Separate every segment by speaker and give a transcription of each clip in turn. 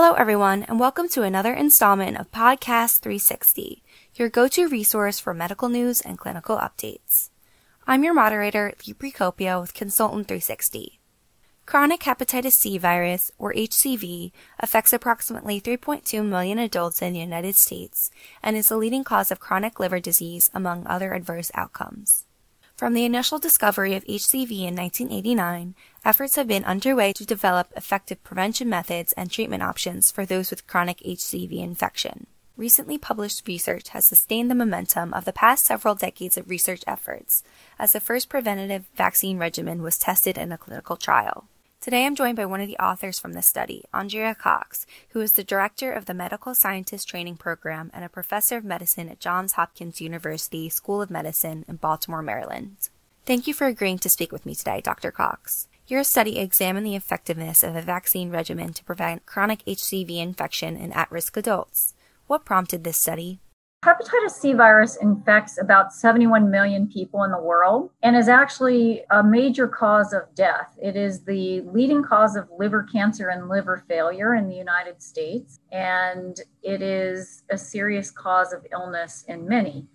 Speaker 1: Hello, everyone, and welcome to another installment of Podcast 360, your go to resource for medical news and clinical updates. I'm your moderator, Leigh Precopio with Consultant 360. Chronic hepatitis C virus, or HCV, affects approximately 3.2 million adults in the United States and is the leading cause of chronic liver disease, among other adverse outcomes. From the initial discovery of HCV in 1989, efforts have been underway to develop effective prevention methods and treatment options for those with chronic HCV infection. Recently published research has sustained the momentum of the past several decades of research efforts, as the first preventative vaccine regimen was tested in a clinical trial. Today I'm joined by one of the authors from the study, Andrea Cox, who is the director of the Medical Scientist Training Program and a professor of medicine at Johns Hopkins University School of Medicine in Baltimore, Maryland. Thank you for agreeing to speak with me today, Dr. Cox. Your study examined the effectiveness of a vaccine regimen to prevent chronic HCV infection in at risk adults. What prompted this study?
Speaker 2: Hepatitis C virus infects about 71 million people in the world and is actually a major cause of death. It is the leading cause of liver cancer and liver failure in the United States, and it is a serious cause of illness in many.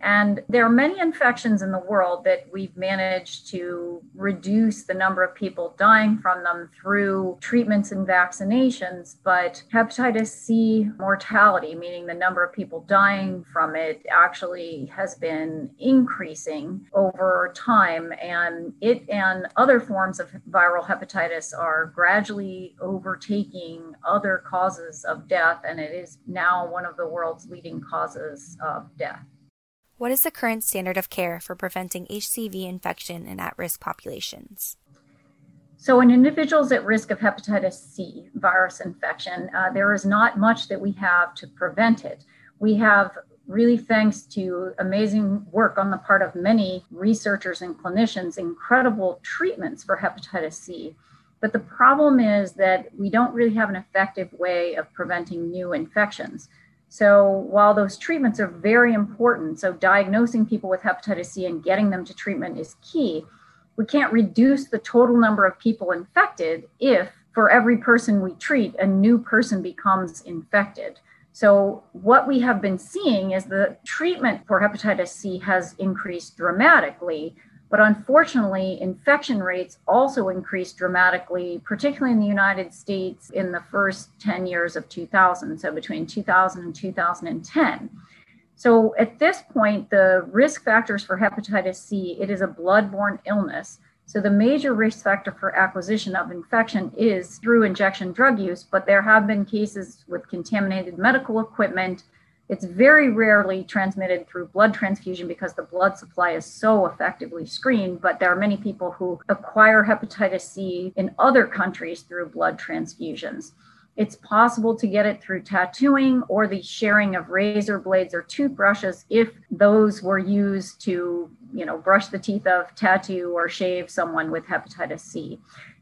Speaker 2: And there are many infections in the world that we've managed to reduce the number of people dying from them through treatments and vaccinations. But hepatitis C mortality, meaning the number of people dying from it, actually has been increasing over time. And it and other forms of viral hepatitis are gradually overtaking other causes of death. And it is now one of the world's leading causes of death.
Speaker 1: What is the current standard of care for preventing HCV infection in at risk populations?
Speaker 2: So, in individuals at risk of hepatitis C virus infection, uh, there is not much that we have to prevent it. We have, really thanks to amazing work on the part of many researchers and clinicians, incredible treatments for hepatitis C. But the problem is that we don't really have an effective way of preventing new infections. So while those treatments are very important, so diagnosing people with hepatitis C and getting them to treatment is key, we can't reduce the total number of people infected if for every person we treat, a new person becomes infected. So, what we have been seeing is the treatment for hepatitis C has increased dramatically, but unfortunately, infection rates also increased dramatically, particularly in the United States in the first 10 years of 2000, so between 2000 and 2010. So at this point, the risk factors for hepatitis C, it is a blood-borne illness. So the major risk factor for acquisition of infection is through injection drug use, but there have been cases with contaminated medical equipment, it's very rarely transmitted through blood transfusion because the blood supply is so effectively screened, but there are many people who acquire hepatitis C in other countries through blood transfusions. It's possible to get it through tattooing or the sharing of razor blades or toothbrushes if those were used to, you know, brush the teeth of, tattoo, or shave someone with hepatitis C.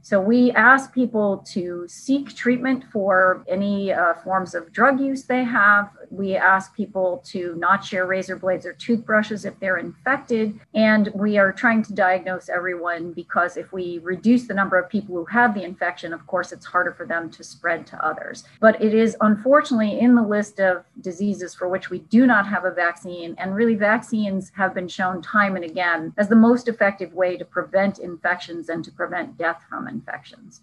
Speaker 2: So we ask people to seek treatment for any uh, forms of drug use they have. We ask people to not share razor blades or toothbrushes if they're infected. And we are trying to diagnose everyone because if we reduce the number of people who have the infection, of course, it's harder for them to spread to others. But it is unfortunately in the list of diseases for which we do not have a vaccine. And really, vaccines have been shown time and again as the most effective way to prevent infections and to prevent death from infections.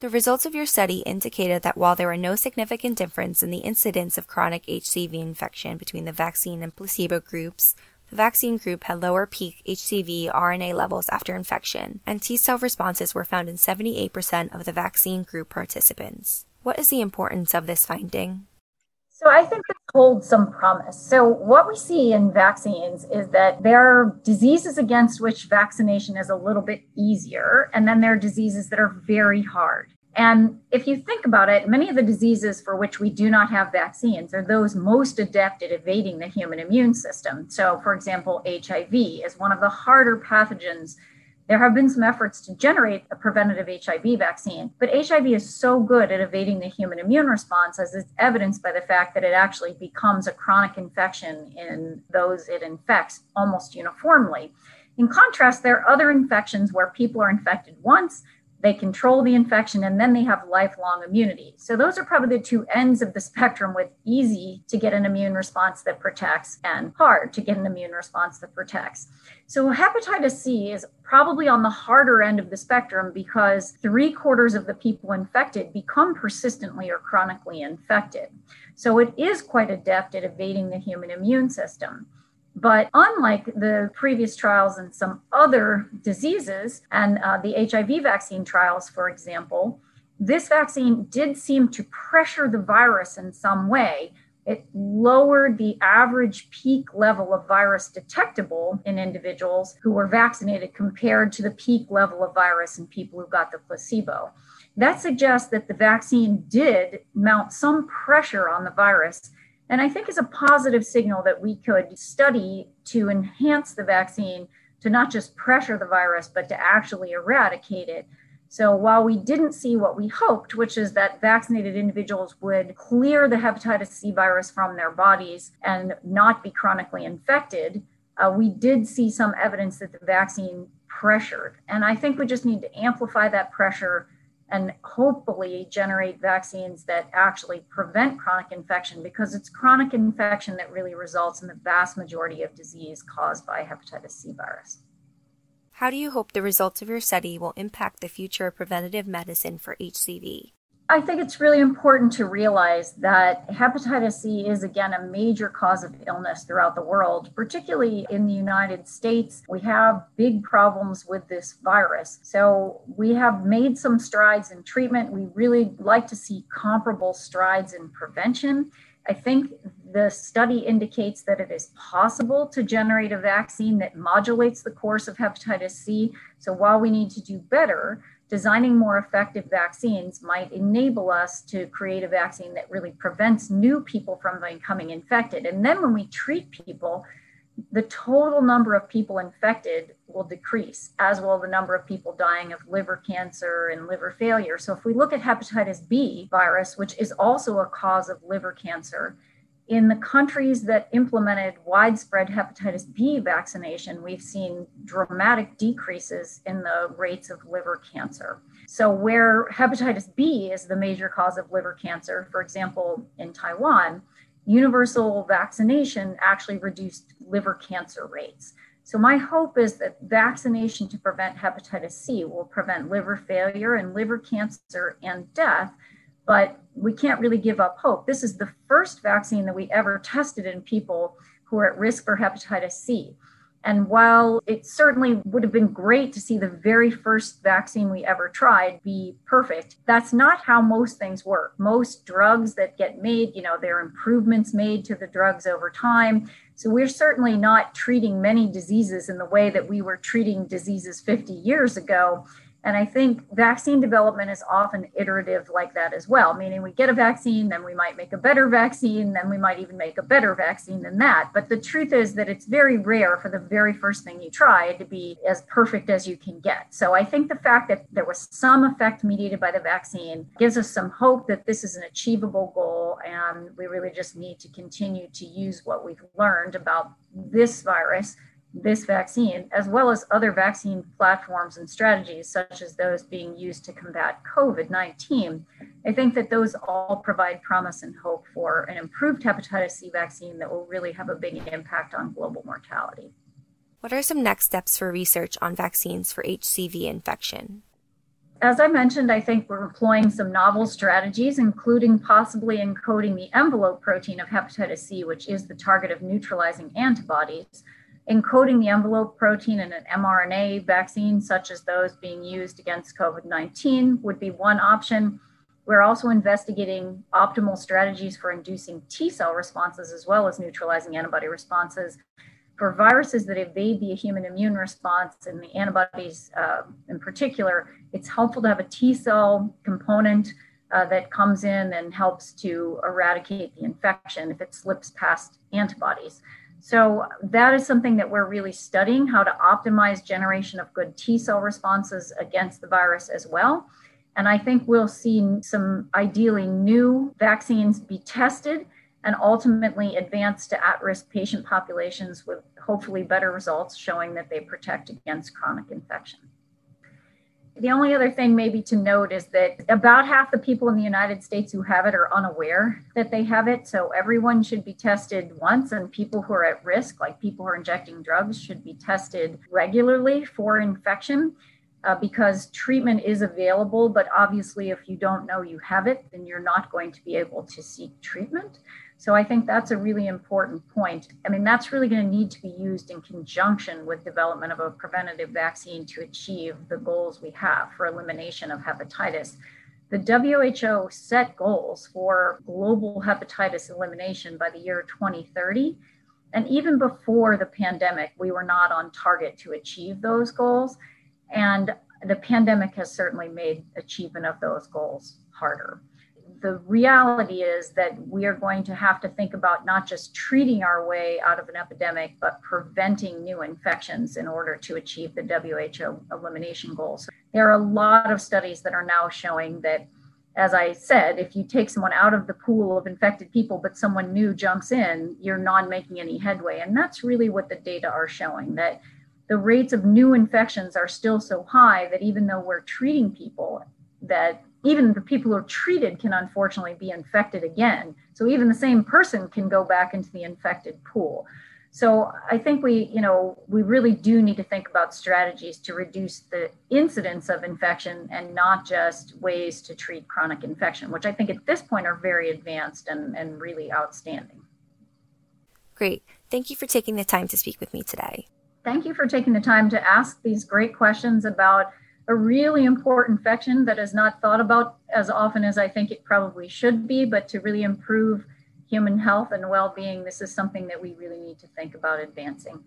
Speaker 1: The results of your study indicated that while there were no significant difference in the incidence of chronic HCV infection between the vaccine and placebo groups, the vaccine group had lower peak HCV RNA levels after infection, and T cell responses were found in 78% of the vaccine group participants. What is the importance of this finding?
Speaker 2: So I think this holds some promise. So what we see in vaccines is that there are diseases against which vaccination is a little bit easier, and then there are diseases that are very hard. And if you think about it, many of the diseases for which we do not have vaccines are those most adept at evading the human immune system. So, for example, HIV is one of the harder pathogens there have been some efforts to generate a preventative HIV vaccine, but HIV is so good at evading the human immune response, as is evidenced by the fact that it actually becomes a chronic infection in those it infects almost uniformly. In contrast, there are other infections where people are infected once, they control the infection, and then they have lifelong immunity. So, those are probably the two ends of the spectrum with easy to get an immune response that protects and hard to get an immune response that protects. So, hepatitis C is probably on the harder end of the spectrum because three quarters of the people infected become persistently or chronically infected. So, it is quite adept at evading the human immune system. But unlike the previous trials in some other diseases and uh, the HIV vaccine trials, for example, this vaccine did seem to pressure the virus in some way. It lowered the average peak level of virus detectable in individuals who were vaccinated compared to the peak level of virus in people who got the placebo. That suggests that the vaccine did mount some pressure on the virus and I think is a positive signal that we could study to enhance the vaccine to not just pressure the virus, but to actually eradicate it. So while we didn't see what we hoped, which is that vaccinated individuals would clear the hepatitis C virus from their bodies and not be chronically infected, uh, we did see some evidence that the vaccine pressured. And I think we just need to amplify that pressure and hopefully generate vaccines that actually prevent chronic infection because it's chronic infection that really results in the vast majority of disease caused by hepatitis C virus.
Speaker 1: How do you hope the results of your study will impact the future of preventative medicine for HCV?
Speaker 2: I think it's really important to realize that hepatitis C is, again, a major cause of illness throughout the world, particularly in the United States. We have big problems with this virus. So we have made some strides in treatment. We really like to see comparable strides in prevention. I think the study indicates that it is possible to generate a vaccine that modulates the course of hepatitis C. So while we need to do better, designing more effective vaccines might enable us to create a vaccine that really prevents new people from becoming infected. And then when we treat people, the total number of people infected will decrease, as will the number of people dying of liver cancer and liver failure. So, if we look at hepatitis B virus, which is also a cause of liver cancer, in the countries that implemented widespread hepatitis B vaccination, we've seen dramatic decreases in the rates of liver cancer. So, where hepatitis B is the major cause of liver cancer, for example, in Taiwan, universal vaccination actually reduced liver cancer rates. So, my hope is that vaccination to prevent hepatitis C will prevent liver failure and liver cancer and death but we can't really give up hope. This is the first vaccine that we ever tested in people who are at risk for hepatitis C. And while it certainly would have been great to see the very first vaccine we ever tried be perfect, that's not how most things work. Most drugs that get made, you know, there are improvements made to the drugs over time. So we're certainly not treating many diseases in the way that we were treating diseases 50 years ago. And I think vaccine development is often iterative like that as well, meaning we get a vaccine, then we might make a better vaccine, then we might even make a better vaccine than that. But the truth is that it's very rare for the very first thing you try to be as perfect as you can get. So I think the fact that there was some effect mediated by the vaccine gives us some hope that this is an achievable goal. And we really just need to continue to use what we've learned about this virus this vaccine, as well as other vaccine platforms and strategies, such as those being used to combat COVID 19, I think that those all provide promise and hope for an improved hepatitis C vaccine that will really have a big impact on global mortality.
Speaker 1: What are some next steps for research on vaccines for HCV infection?
Speaker 2: As I mentioned, I think we're employing some novel strategies, including possibly encoding the envelope protein of hepatitis C, which is the target of neutralizing antibodies encoding the envelope protein in an mRNA vaccine, such as those being used against COVID 19, would be one option. We're also investigating optimal strategies for inducing T cell responses as well as neutralizing antibody responses. For viruses that evade the human immune response and the antibodies uh, in particular, it's helpful to have a T cell component uh, that comes in and helps to eradicate the infection if it slips past antibodies. So that is something that we're really studying how to optimize generation of good T cell responses against the virus as well. And I think we'll see some ideally new vaccines be tested and ultimately advance to at risk patient populations with hopefully better results showing that they protect against chronic infection. The only other thing, maybe to note, is that about half the people in the United States who have it are unaware that they have it. So everyone should be tested once, and people who are at risk, like people who are injecting drugs, should be tested regularly for infection. Uh, because treatment is available, but obviously, if you don't know you have it, then you're not going to be able to seek treatment. So I think that's a really important point. I mean, that's really going to need to be used in conjunction with development of a preventative vaccine to achieve the goals we have for elimination of hepatitis. The WHO set goals for global hepatitis elimination by the year 2030. And even before the pandemic, we were not on target to achieve those goals. And the pandemic has certainly made achievement of those goals harder the reality is that we are going to have to think about not just treating our way out of an epidemic, but preventing new infections in order to achieve the WHO elimination goals. There are a lot of studies that are now showing that, as I said, if you take someone out of the pool of infected people, but someone new jumps in, you're not making any headway. And that's really what the data are showing that the rates of new infections are still so high that even though we're treating people, that even the people who are treated can unfortunately be infected again. So even the same person can go back into the infected pool. So I think we, you know, we really do need to think about strategies to reduce the incidence of infection and not just ways to treat chronic infection, which I think at this point are very advanced and, and really outstanding.
Speaker 1: Great. Thank you for taking the time to speak with me today.
Speaker 2: Thank you for taking the time to ask these great questions about a really important infection that is not thought about as often as I think it probably should be, but to really improve human health and well being, this is something that we really need to think about advancing.